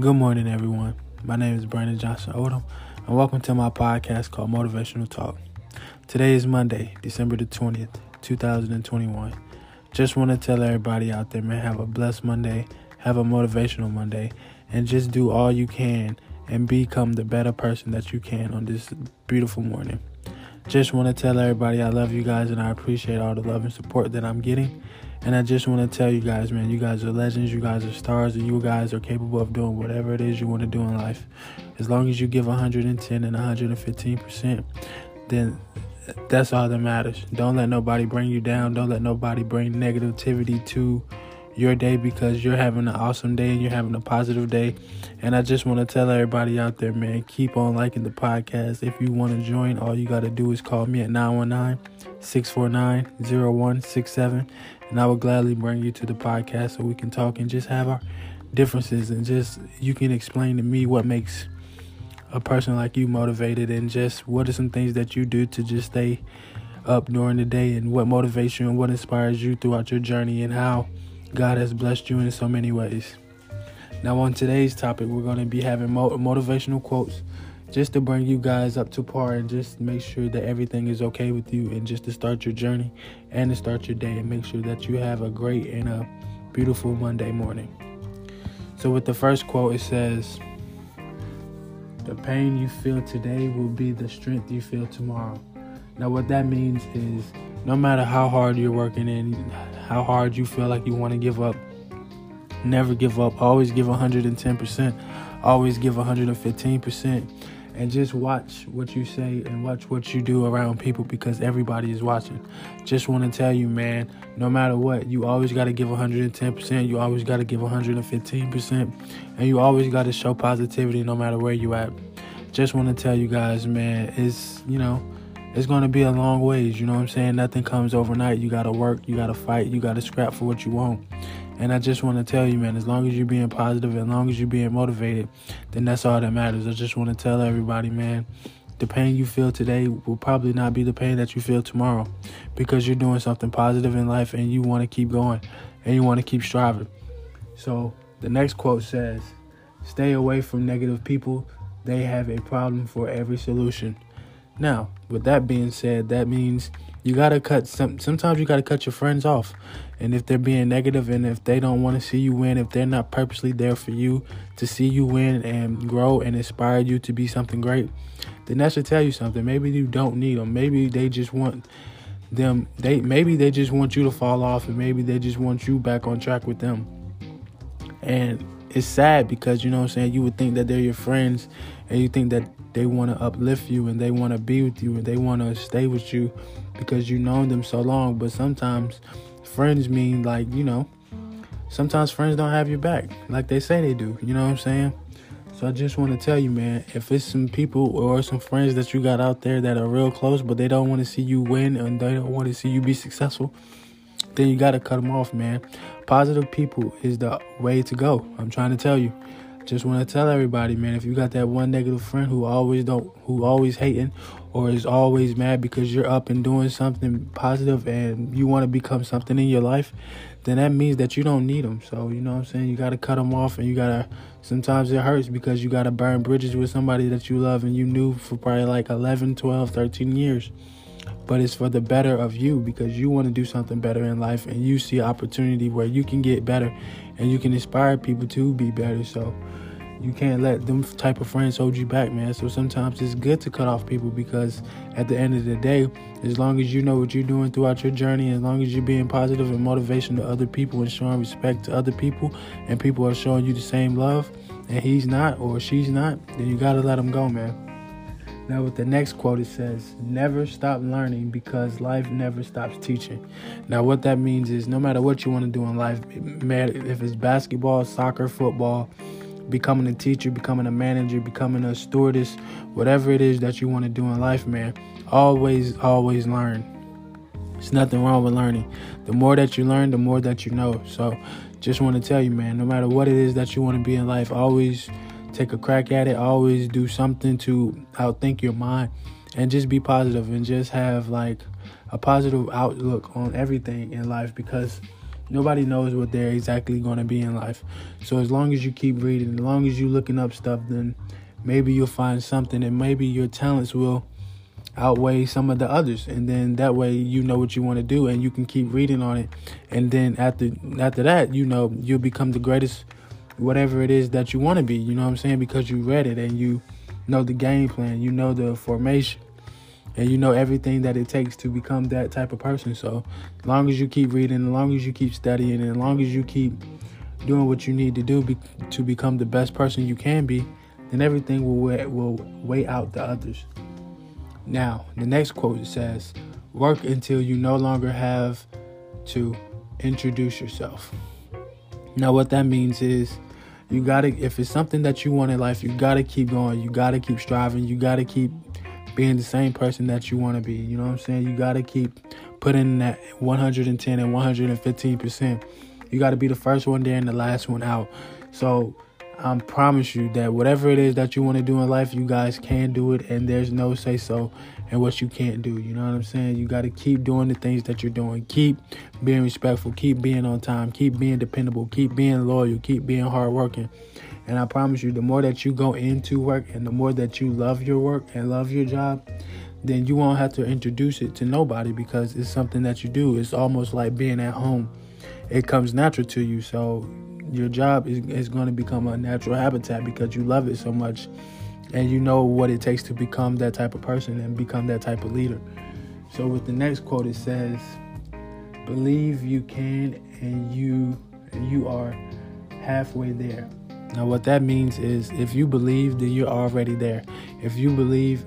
Good morning, everyone. My name is Brandon Johnson Odom, and welcome to my podcast called Motivational Talk. Today is Monday, December the 20th, 2021. Just want to tell everybody out there, man, have a blessed Monday, have a motivational Monday, and just do all you can and become the better person that you can on this beautiful morning. Just want to tell everybody I love you guys and I appreciate all the love and support that I'm getting. And I just want to tell you guys, man, you guys are legends, you guys are stars, and you guys are capable of doing whatever it is you want to do in life. As long as you give 110 and 115%, then that's all that matters. Don't let nobody bring you down. Don't let nobody bring negativity to your day because you're having an awesome day and you're having a positive day. And I just want to tell everybody out there, man, keep on liking the podcast. If you want to join, all you got to do is call me at 919 649 0167 and I will gladly bring you to the podcast so we can talk and just have our differences and just you can explain to me what makes a person like you motivated and just what are some things that you do to just stay up during the day and what motivates you and what inspires you throughout your journey and how God has blessed you in so many ways. Now, on today's topic, we're going to be having motivational quotes just to bring you guys up to par and just make sure that everything is okay with you and just to start your journey and to start your day and make sure that you have a great and a beautiful Monday morning. So, with the first quote, it says, The pain you feel today will be the strength you feel tomorrow. Now, what that means is no matter how hard you're working and how hard you feel like you want to give up, never give up. Always give 110%. Always give 115% and just watch what you say and watch what you do around people because everybody is watching. Just want to tell you, man, no matter what, you always got to give 110%, you always got to give 115%, and you always got to show positivity no matter where you at. Just want to tell you guys, man, it's, you know, it's going to be a long ways, you know what I'm saying? Nothing comes overnight. You got to work, you got to fight, you got to scrap for what you want. And I just want to tell you, man, as long as you're being positive, as long as you're being motivated, then that's all that matters. I just want to tell everybody, man, the pain you feel today will probably not be the pain that you feel tomorrow because you're doing something positive in life and you want to keep going and you want to keep striving. So the next quote says, Stay away from negative people. They have a problem for every solution. Now, with that being said, that means you gotta cut some. Sometimes you gotta cut your friends off, and if they're being negative and if they don't want to see you win, if they're not purposely there for you to see you win and grow and inspire you to be something great, then that should tell you something. Maybe you don't need them. Maybe they just want them. They maybe they just want you to fall off, and maybe they just want you back on track with them. And it's sad because you know what I'm saying. You would think that they're your friends, and you think that they want to uplift you and they want to be with you and they want to stay with you because you've known them so long. But sometimes friends mean like, you know, sometimes friends don't have your back like they say they do. You know what I'm saying? So I just want to tell you, man, if it's some people or some friends that you got out there that are real close, but they don't want to see you win and they don't want to see you be successful, then you got to cut them off, man. Positive people is the way to go. I'm trying to tell you just want to tell everybody, man, if you got that one negative friend who always don't, who always hating, or is always mad because you're up and doing something positive and you want to become something in your life, then that means that you don't need them. So you know what I'm saying? You got to cut them off, and you gotta. Sometimes it hurts because you got to burn bridges with somebody that you love and you knew for probably like 11, 12, 13 years. But it's for the better of you because you want to do something better in life and you see opportunity where you can get better and you can inspire people to be better. So you can't let them type of friends hold you back, man. So sometimes it's good to cut off people because at the end of the day, as long as you know what you're doing throughout your journey, as long as you're being positive and motivation to other people and showing respect to other people, and people are showing you the same love, and he's not or she's not, then you gotta let them go, man. Now, with the next quote, it says, Never stop learning because life never stops teaching. Now, what that means is no matter what you want to do in life, if it's basketball, soccer, football, becoming a teacher, becoming a manager, becoming a stewardess, whatever it is that you want to do in life, man, always, always learn. There's nothing wrong with learning. The more that you learn, the more that you know. So, just want to tell you, man, no matter what it is that you want to be in life, always take a crack at it. Always do something to outthink your mind and just be positive and just have like a positive outlook on everything in life because Nobody knows what they're exactly going to be in life. So as long as you keep reading, as long as you're looking up stuff, then maybe you'll find something and maybe your talents will outweigh some of the others and then that way you know what you want to do and you can keep reading on it and then after after that you know you'll become the greatest whatever it is that you want to be you know what i'm saying? Because you read it and you know the game plan you know the formation and you know everything that it takes to become that type of person. So as long as you keep reading as long as you keep studying and as long as you keep doing what you need to do be, to become the best person you can be then everything will weigh, will weigh out the others. Now, the next quote says, Work until you no longer have to introduce yourself. Now, what that means is you gotta, if it's something that you want in life, you gotta keep going. You gotta keep striving. You gotta keep being the same person that you wanna be. You know what I'm saying? You gotta keep putting that 110 and 115%. You gotta be the first one there and the last one out. So, I promise you that whatever it is that you want to do in life, you guys can do it, and there's no say so and what you can't do. You know what I'm saying? You got to keep doing the things that you're doing. Keep being respectful. Keep being on time. Keep being dependable. Keep being loyal. Keep being hardworking. And I promise you, the more that you go into work and the more that you love your work and love your job, then you won't have to introduce it to nobody because it's something that you do. It's almost like being at home. It comes natural to you. So your job is, is going to become a natural habitat because you love it so much and you know what it takes to become that type of person and become that type of leader. So with the next quote it says, "Believe you can and you and you are halfway there." Now what that means is if you believe then you're already there. If you believe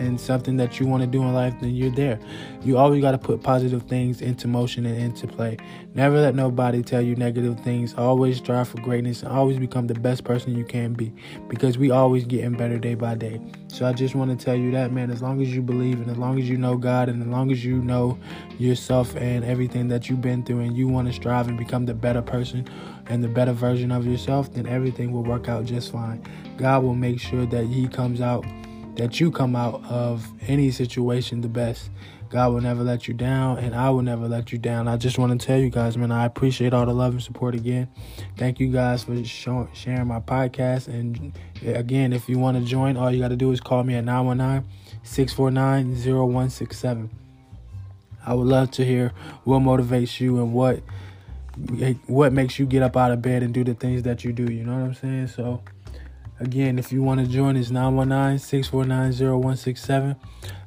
and something that you want to do in life, then you're there. You always got to put positive things into motion and into play. Never let nobody tell you negative things. Always strive for greatness and always become the best person you can be because we always getting better day by day. So I just want to tell you that, man, as long as you believe and as long as you know God and as long as you know yourself and everything that you've been through and you want to strive and become the better person and the better version of yourself, then everything will work out just fine. God will make sure that He comes out that you come out of any situation the best. God will never let you down, and I will never let you down. I just want to tell you guys, man, I appreciate all the love and support again. Thank you guys for sharing my podcast. And again, if you want to join, all you got to do is call me at 919 649 0167. I would love to hear what motivates you and what what makes you get up out of bed and do the things that you do. You know what I'm saying? So Again, if you want to join, it's 919 649 0167.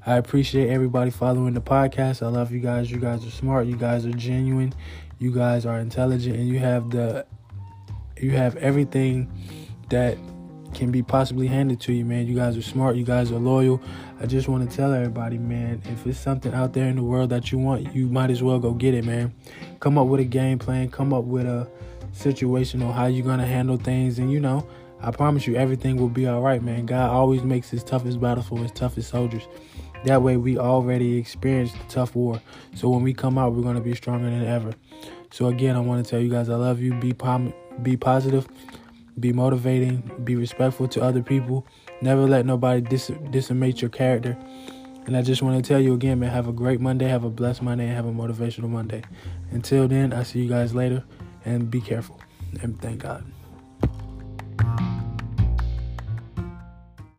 I appreciate everybody following the podcast. I love you guys. You guys are smart. You guys are genuine. You guys are intelligent, and you have the you have everything that can be possibly handed to you, man. You guys are smart. You guys are loyal. I just want to tell everybody, man, if it's something out there in the world that you want, you might as well go get it, man. Come up with a game plan. Come up with a situation on how you're gonna handle things, and you know I promise you, everything will be all right, man. God always makes his toughest battles for his toughest soldiers. That way, we already experienced the tough war. So when we come out, we're going to be stronger than ever. So again, I want to tell you guys, I love you. Be pom- be positive, be motivating, be respectful to other people. Never let nobody dis- decimate your character. And I just want to tell you again, man, have a great Monday, have a blessed Monday, and have a motivational Monday. Until then, I see you guys later, and be careful. And thank God.